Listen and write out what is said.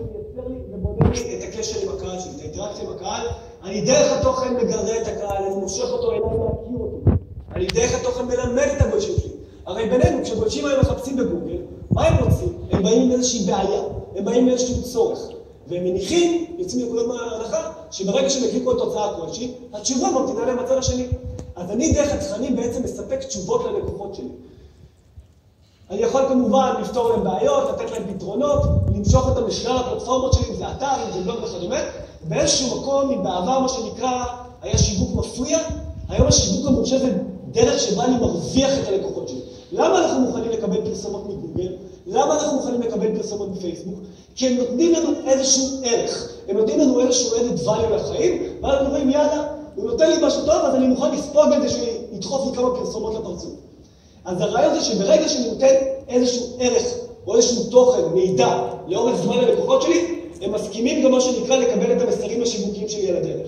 שמייצר לי ובונה לי את הקשר עם הקהל שלי, את האינטראקציה עם הקהל. אני דרך התוכן מגרה את הקהל, אני מושך אותו אליי להכיר אותו. אני דרך התוכן מלמד את הגולשים שלי. הרי בינינו, כשגולשים היום מחפשים בגוגל, מה הם רוצים? הם באים עם איזושהי בעיה, הם באים עם איזשהו צורך. והם מניחים, יוצאים מנקודת מההנחה, שברגע שהם הקליקו את תוצאה כלשהי, התשובה ממתינה להם בצד השני. אז אני דרך התכנים בעצם מספק תשובות ללקוחות שלי. אני יכול כמובן לפתור להם בעיות, לתת להם למשוך אותם לשלל הפלטפורמות שלי, אם זה אתר, אם זה בלוג וכדומה. באיזשהו מקום, אם בעבר מה שנקרא היה שיווק מפריע, היום השיווק המורשה זה דרך שבה אני מרוויח את הלקוחות שלי. למה אנחנו מוכנים לקבל פרסומות מגוגל? למה אנחנו מוכנים לקבל פרסומות בפייסבוק? כי הם נותנים לנו איזשהו ערך, הם נותנים לנו איזשהו added value לחיים, ואז אנחנו אומרים, יאללה, הוא נותן לי משהו טוב, אז אני מוכן לספוג את זה שהוא ידחוף לי כמה פרסומות לפרצוף. אז הרעיון זה שברגע שאני נותן איזשהו ערך או איזשהו תוכן, מידע, לאורך זמן ללקוחות שלי, הם מסכימים גם מה שנקרא לקבל את המסרים השיווקיים על הדרך.